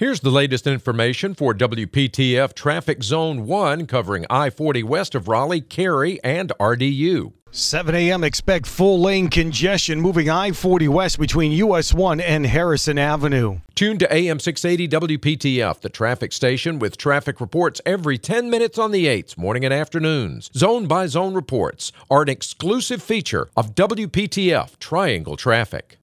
Here's the latest information for WPTF Traffic Zone 1 covering I 40 west of Raleigh, Cary, and RDU. 7 a.m. Expect full lane congestion moving I 40 west between US 1 and Harrison Avenue. Tune to AM 680 WPTF, the traffic station with traffic reports every 10 minutes on the 8s, morning and afternoons. Zone by zone reports are an exclusive feature of WPTF Triangle Traffic.